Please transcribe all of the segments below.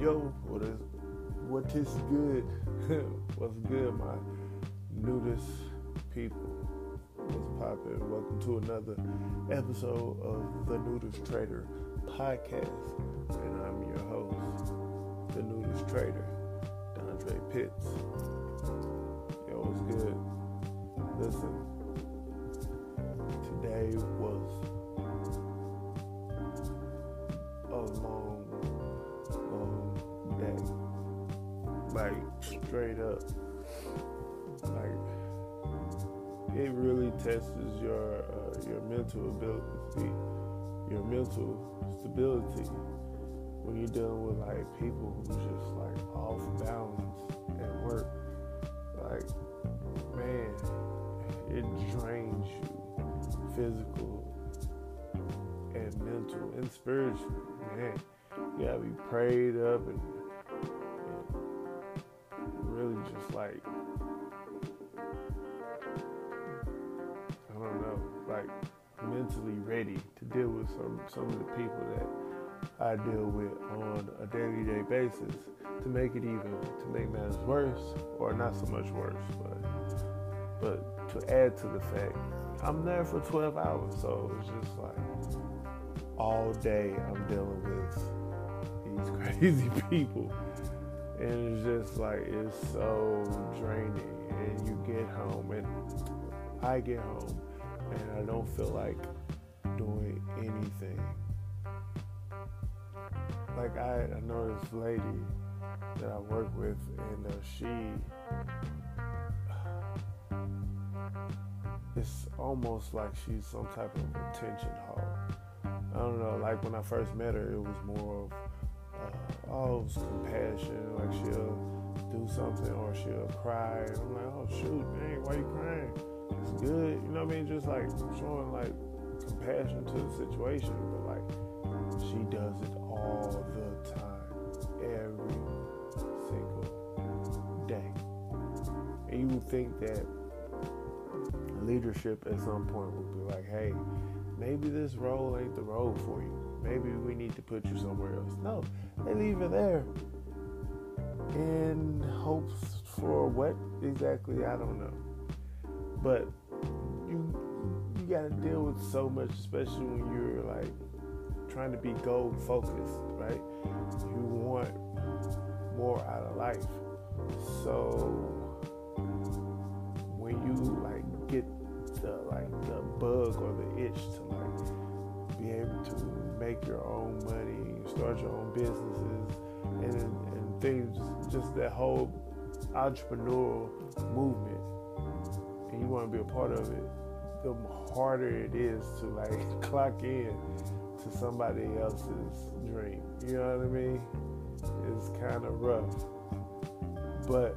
yo, what is what is good? What's good, my nudist people? What's poppin'? Welcome to another episode of the Nudist Trader podcast, and I'm your host, the Nudist Trader, Dondre Pitts. Yo, what's good? Listen, today was a long, Like straight up. Like it really tests your uh, your mental ability, your mental stability when you're dealing with like people who's just like off balance at work. Like, man, it drains you physical and mental and spiritual. Man, you gotta be prayed up and, just like I don't know, like mentally ready to deal with some some of the people that I deal with on a daily day basis to make it even to make matters worse or not so much worse, but but to add to the fact I'm there for 12 hours, so it's just like all day I'm dealing with these crazy people. And it's just like, it's so draining. And you get home, and I get home, and I don't feel like doing anything. Like, I, I know this lady that I work with, and uh, she it's almost like she's some type of attention hog. I don't know, like when I first met her, it was more of, oh, compassion, like she'll do something or she'll cry. And I'm like, oh, shoot, dang, why you crying? It's good, you know what I mean? Just like showing like compassion to the situation, but like she does it all the time, every single day. And you would think that leadership at some point would be like, hey, maybe this role ain't the role for you. Maybe we need to put you somewhere else. No, they leave it there in hopes for what exactly, I don't know. But you you gotta deal with so much, especially when you're like trying to be goal focused, right? You want more out of life. So when you like get the like the bug or the itch to like be able to make your own money, start your own businesses, and and things, just that whole entrepreneurial movement, and you want to be a part of it, the harder it is to like clock in to somebody else's dream. You know what I mean? It's kind of rough, but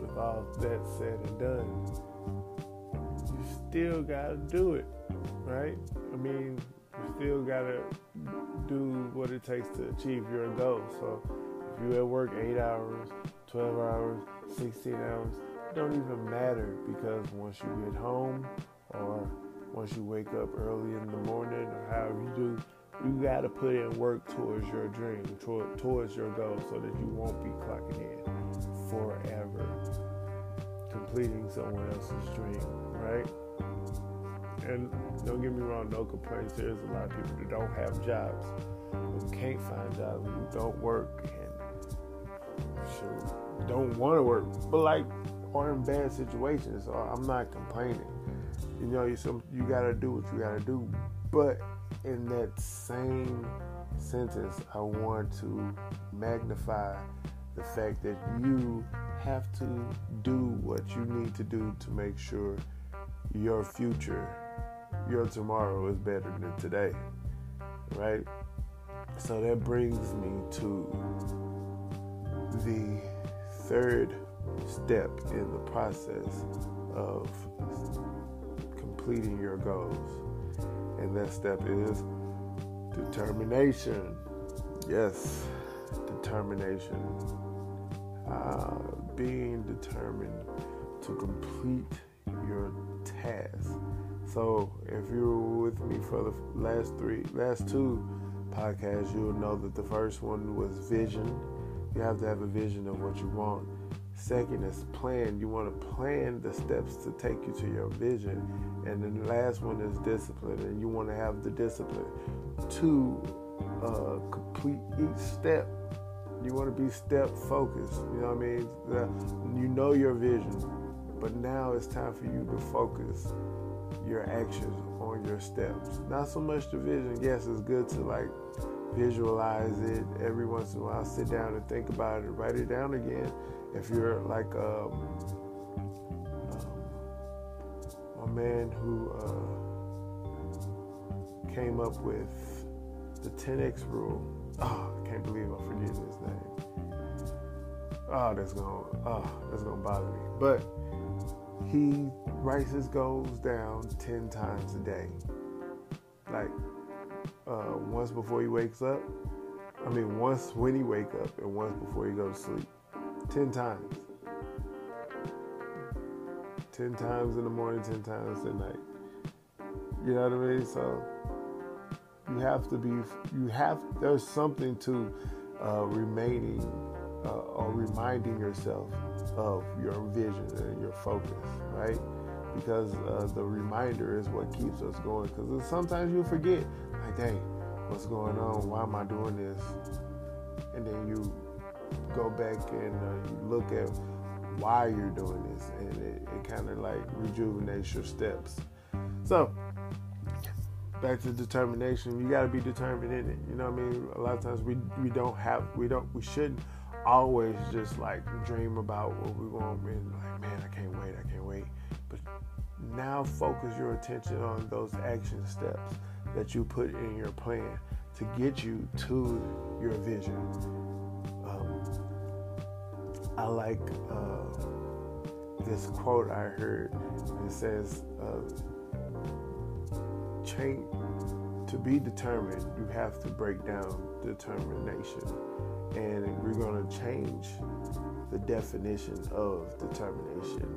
with all that said and done, you still gotta do it, right? I mean, still gotta do what it takes to achieve your goal. So if you at work eight hours, 12 hours, 16 hours, it don't even matter because once you get home or once you wake up early in the morning or however you do, you gotta put in work towards your dream, towards your goal so that you won't be clocking in forever completing someone else's dream, right? And don't get me wrong, no complaints. There's a lot of people that don't have jobs, who can't find jobs, who don't work, and sure, don't want to work, but like are in bad situations. So I'm not complaining. You know, you some you gotta do what you gotta do, but in that same sentence, I want to magnify the fact that you have to do what you need to do to make sure your future, your tomorrow is better than today. Right? So that brings me to the third step in the process of completing your goals. And that step is determination. Yes, determination. Uh, being determined to complete. So if you were with me for the last three, last two podcasts, you'll know that the first one was vision. You have to have a vision of what you want. Second is plan. You want to plan the steps to take you to your vision. And then the last one is discipline. And you want to have the discipline to uh, complete each step. You want to be step focused. You know what I mean? You know your vision, but now it's time for you to focus your actions on your steps. Not so much the vision. Yes, it's good to like visualize it every once in a while. Sit down and think about it. Write it down again. If you're like um, um, a man who uh, came up with the 10x rule. Oh, I can't believe I'm forgetting his name. Oh, that's gonna oh, that's gonna bother me. But he writes his goals down 10 times a day. Like uh, once before he wakes up. I mean, once when he wake up and once before he goes to sleep. 10 times. 10 times in the morning, 10 times at night. You know what I mean? So you have to be, you have, there's something to uh, remaining uh, or reminding yourself of your vision and your focus, right? Because uh, the reminder is what keeps us going. Because sometimes you forget, like, dang, what's going on? Why am I doing this? And then you go back and uh, you look at why you're doing this, and it, it kind of like rejuvenates your steps. So, back to determination. You got to be determined in it. You know what I mean? A lot of times we we don't have we don't we shouldn't always just like dream about what we want and like man I can't wait I can't wait. But now focus your attention on those action steps that you put in your plan to get you to your vision. Um, I like uh, this quote I heard. It says, uh, "Change to be determined. You have to break down determination, and we're going to change the definition of determination.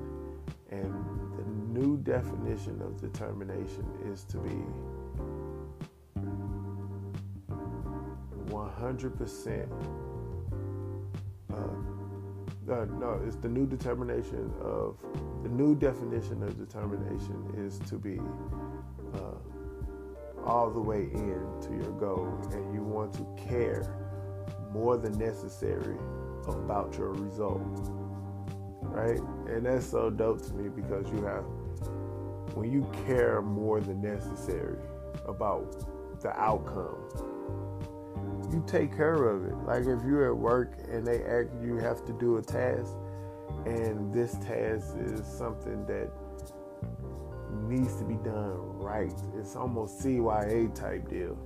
And the new definition of determination is to be 100% uh, uh, no, it's the new determination of the new definition of determination is to be uh, all the way in to your goal, and you want to care more than necessary about your result, right? And that's so dope to me because you have when you care more than necessary about the outcome you take care of it. Like if you're at work and they ask you have to do a task, and this task is something that needs to be done right. It's almost CYA type deal.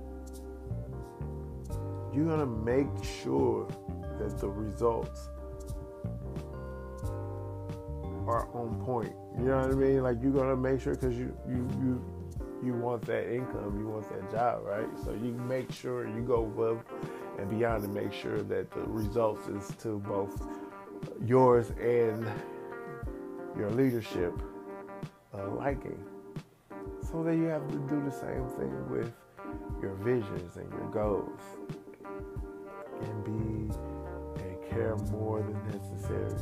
You're gonna make sure that the results are on point. You know what I mean? Like you're gonna make sure because you you you you want that income, you want that job, right? So you make sure you go above and beyond to make sure that the results is to both yours and your leadership uh, liking. So that you have to do the same thing with your visions and your goals and be and care more than necessary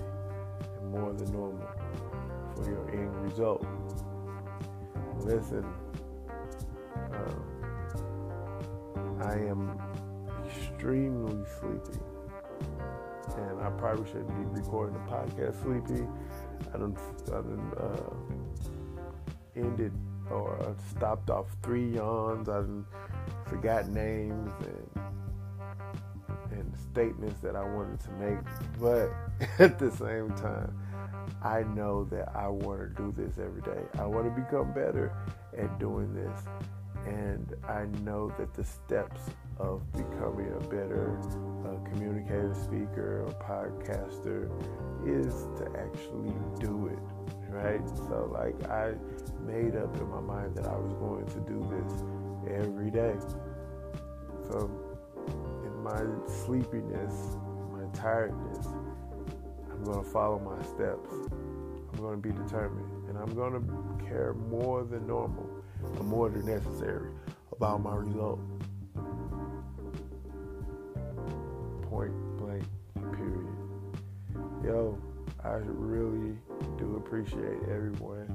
and more than normal for your end result. Listen, uh, I am extremely sleepy. And I probably shouldn't be recording the podcast sleepy. I done, I done uh, ended or stopped off three yawns. I forgot names and and statements that I wanted to make. But at the same time, I know that I want to do this every day. I want to become better at doing this. And I know that the steps of becoming a better uh, communicator, speaker, or podcaster is to actually do it, right? So, like, I made up in my mind that I was going to do this every day. So, my sleepiness, my tiredness, I'm going to follow my steps. I'm going to be determined. And I'm going to care more than normal or more than necessary about my result. Point blank, period. Yo, I really do appreciate everyone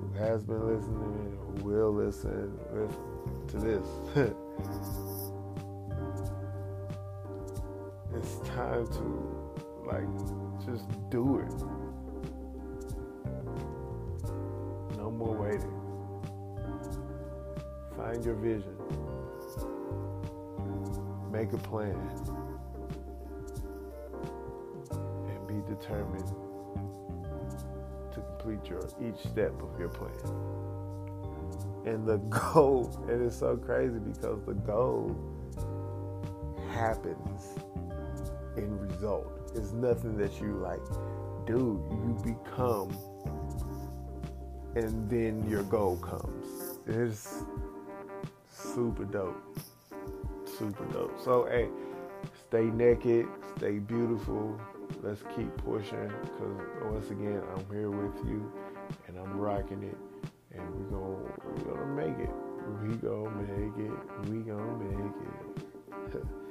who has been listening, who will listen, listen to this. it's time to like just do it. No more waiting. Find your vision. Make a plan. And be determined to complete your each step of your plan. And the goal, and it's so crazy because the goal happens in result. It's nothing that you like do. You become, and then your goal comes. It's super dope. Super dope. So, hey, stay naked, stay beautiful. Let's keep pushing because once again, I'm here with you and I'm rocking it. And we're gonna, we're gonna make it. We gonna make it. We gonna make it.